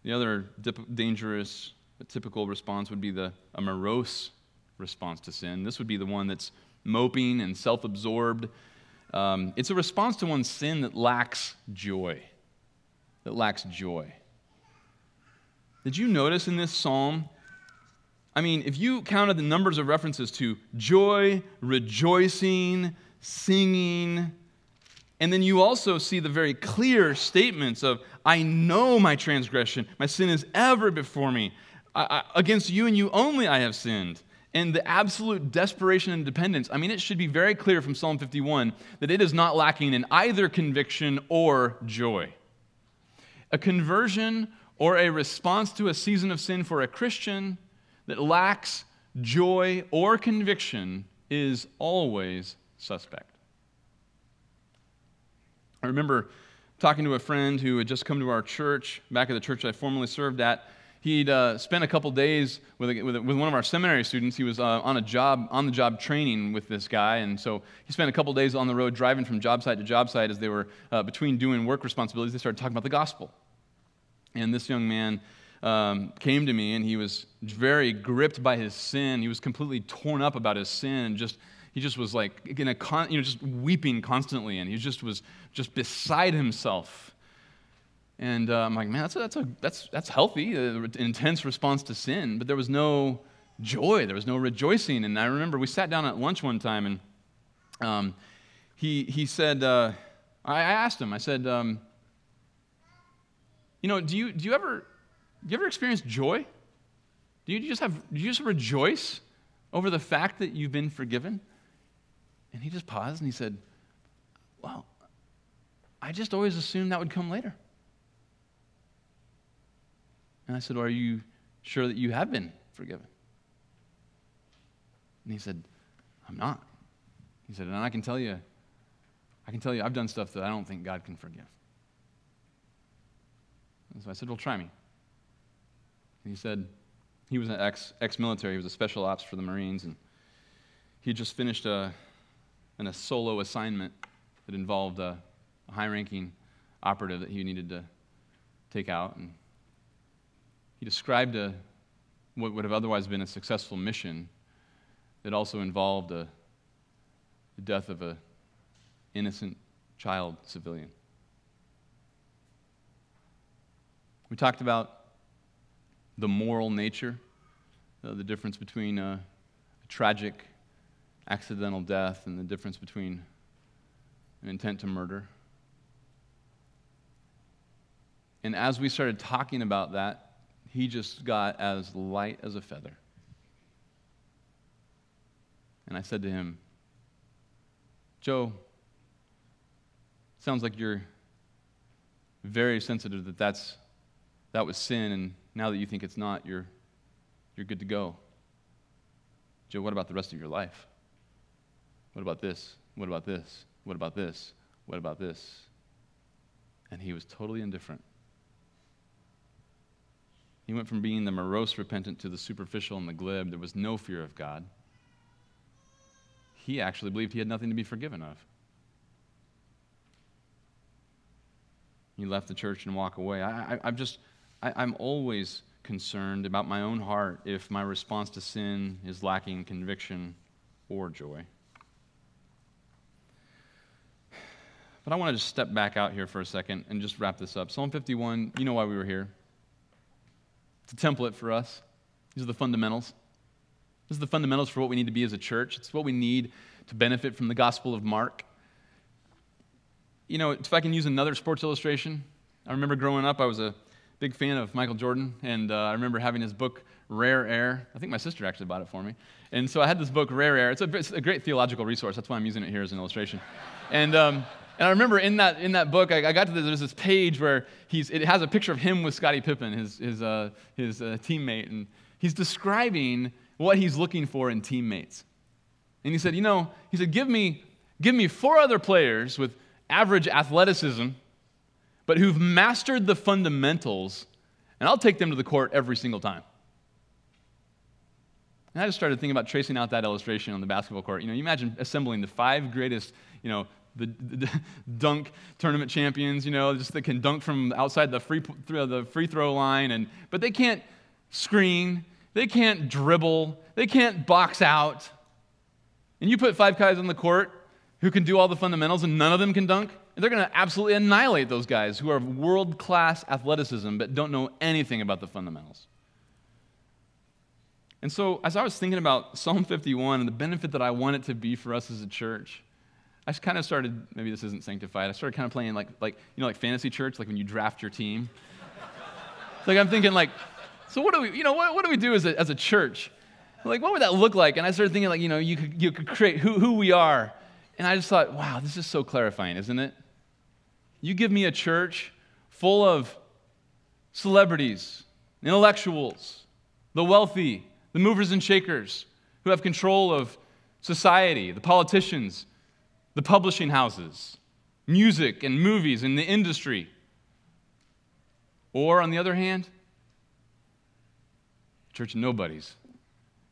the other dip- dangerous typical response would be the, a morose response to sin. This would be the one that's moping and self absorbed. Um, it's a response to one's sin that lacks joy. That lacks joy. Did you notice in this psalm? I mean, if you counted the numbers of references to joy, rejoicing, singing, and then you also see the very clear statements of, I know my transgression, my sin is ever before me. I, I, against you and you only I have sinned. And the absolute desperation and dependence, I mean, it should be very clear from Psalm 51 that it is not lacking in either conviction or joy. A conversion or a response to a season of sin for a Christian that lacks joy or conviction is always suspect. I remember talking to a friend who had just come to our church, back at the church I formerly served at, he'd uh, spent a couple days with, a, with, a, with, one of our seminary students. He was uh, on a job, on the job training with this guy, and so he spent a couple days on the road driving from job site to job site as they were uh, between doing work responsibilities. They started talking about the gospel, and this young man um, came to me, and he was very gripped by his sin. He was completely torn up about his sin, just he just was like in a con- you know just weeping constantly, and he just was just beside himself and uh, I'm like, man, that's, a, that's, a, that's, that's healthy, an intense response to sin. But there was no joy, there was no rejoicing. And I remember we sat down at lunch one time, and um, he, he said, uh, I asked him, I said, um, you know, do you, do you ever, you ever experience joy? Do you just have, do you just rejoice over the fact that you've been forgiven? And he just paused and he said, well, I just always assumed that would come later. And I said, well, Are you sure that you have been forgiven? And he said, I'm not. He said, And I can tell you, I can tell you, I've done stuff that I don't think God can forgive. And so I said, Well, try me. And he said, he was an ex, ex-military. He was a special ops for the Marines, and he just finished a, a solo assignment that involved a, a high-ranking operative that he needed to take out. And he described a, what would have otherwise been a successful mission that also involved a, the death of an innocent child civilian. We talked about the moral nature, uh, the difference between a tragic accidental death and the difference between an intent to murder. And as we started talking about that, he just got as light as a feather. And I said to him, Joe, sounds like you're very sensitive that that's, that was sin, and now that you think it's not, you're, you're good to go. Joe, what about the rest of your life? What about this? What about this? What about this? What about this? And he was totally indifferent. He went from being the morose repentant to the superficial and the glib. There was no fear of God. He actually believed he had nothing to be forgiven of. He left the church and walked away. I, I'm just, I, I'm always concerned about my own heart if my response to sin is lacking conviction or joy. But I want to just step back out here for a second and just wrap this up. Psalm 51, you know why we were here. It's a template for us. These are the fundamentals. This is the fundamentals for what we need to be as a church. It's what we need to benefit from the Gospel of Mark. You know, if I can use another sports illustration, I remember growing up, I was a big fan of Michael Jordan, and uh, I remember having his book, Rare Air. I think my sister actually bought it for me. And so I had this book, Rare Air. It's a, it's a great theological resource. That's why I'm using it here as an illustration. And, um, and I remember in that, in that book, I, I got to this, there's this page where he's, it has a picture of him with Scottie Pippen, his, his, uh, his uh, teammate, and he's describing what he's looking for in teammates. And he said, You know, he said, give me, give me four other players with average athleticism, but who've mastered the fundamentals, and I'll take them to the court every single time. And I just started thinking about tracing out that illustration on the basketball court. You know, you imagine assembling the five greatest, you know, the, the, dunk tournament champions, you know, just that can dunk from outside the free, the free throw line, and, but they can't screen, they can't dribble, they can't box out. And you put five guys on the court who can do all the fundamentals and none of them can dunk, and they're going to absolutely annihilate those guys who are world class athleticism but don't know anything about the fundamentals. And so, as I was thinking about Psalm 51 and the benefit that I want it to be for us as a church, I kind of started, maybe this isn't sanctified, I started kind of playing like, like you know, like fantasy church, like when you draft your team. like I'm thinking like, so what do we, you know, what, what do we do as a, as a church? Like, what would that look like? And I started thinking like, you know, you could, you could create who, who we are. And I just thought, wow, this is so clarifying, isn't it? You give me a church full of celebrities, intellectuals, the wealthy, the movers and shakers who have control of society, the politicians, the publishing houses, music and movies and the industry. Or, on the other hand, church of nobodies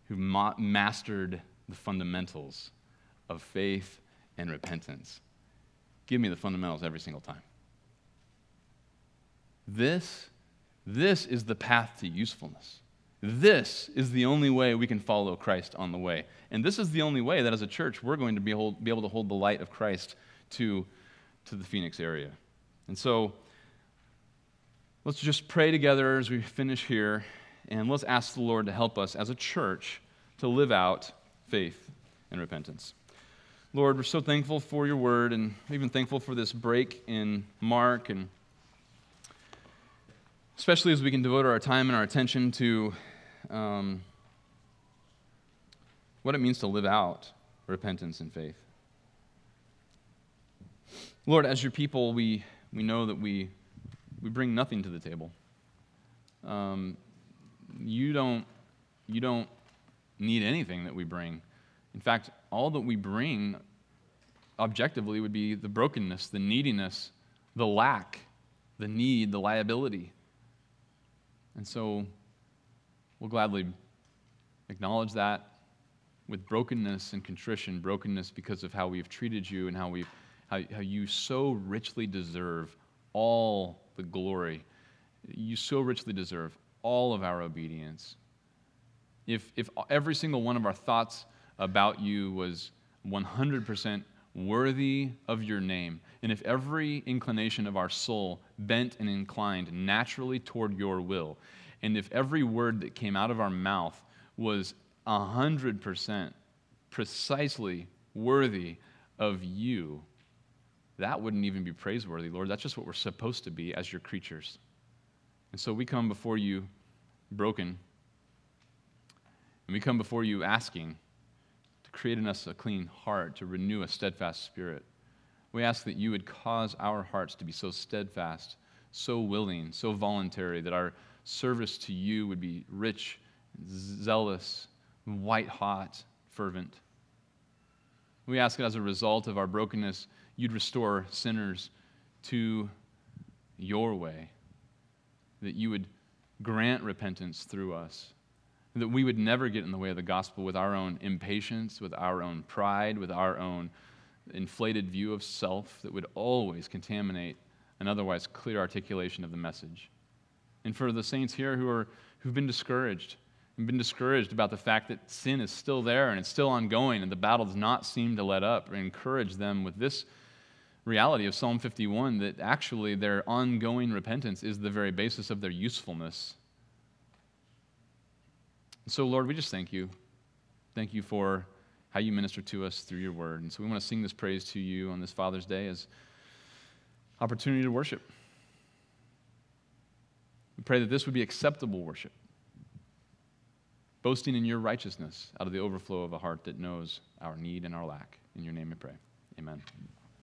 who ma- mastered the fundamentals of faith and repentance. Give me the fundamentals every single time. This, this is the path to usefulness. This is the only way we can follow Christ on the way. And this is the only way that as a church we're going to be, hold, be able to hold the light of Christ to, to the Phoenix area. And so let's just pray together as we finish here, and let's ask the Lord to help us as a church to live out faith and repentance. Lord, we're so thankful for your word, and even thankful for this break in Mark, and especially as we can devote our time and our attention to um, what it means to live out repentance and faith. Lord, as your people, we, we know that we, we bring nothing to the table. um, you don't you don't need anything that we bring. In fact, all that we bring objectively would be the brokenness, the neediness, the lack, the need, the liability. And so we'll gladly acknowledge that with brokenness and contrition, brokenness because of how we've treated you and how, we've, how, how you so richly deserve all the glory. You so richly deserve all of our obedience. If, if every single one of our thoughts about you was 100% worthy of your name, and if every inclination of our soul bent and inclined naturally toward your will, and if every word that came out of our mouth was 100% precisely worthy of you, that wouldn't even be praiseworthy, Lord. That's just what we're supposed to be as your creatures. And so we come before you broken, and we come before you asking create in us a clean heart, to renew a steadfast spirit. We ask that you would cause our hearts to be so steadfast, so willing, so voluntary, that our service to you would be rich, zealous, white hot, fervent. We ask that as a result of our brokenness, you'd restore sinners to your way, that you would grant repentance through us, that we would never get in the way of the gospel with our own impatience, with our own pride, with our own inflated view of self that would always contaminate an otherwise clear articulation of the message. And for the saints here who are who've been discouraged, and been discouraged about the fact that sin is still there and it's still ongoing and the battle does not seem to let up, encourage them with this reality of Psalm 51 that actually their ongoing repentance is the very basis of their usefulness. So, Lord, we just thank you. Thank you for how you minister to us through your word. And so we want to sing this praise to you on this Father's Day as opportunity to worship. We pray that this would be acceptable worship boasting in your righteousness out of the overflow of a heart that knows our need and our lack. In your name we pray. Amen.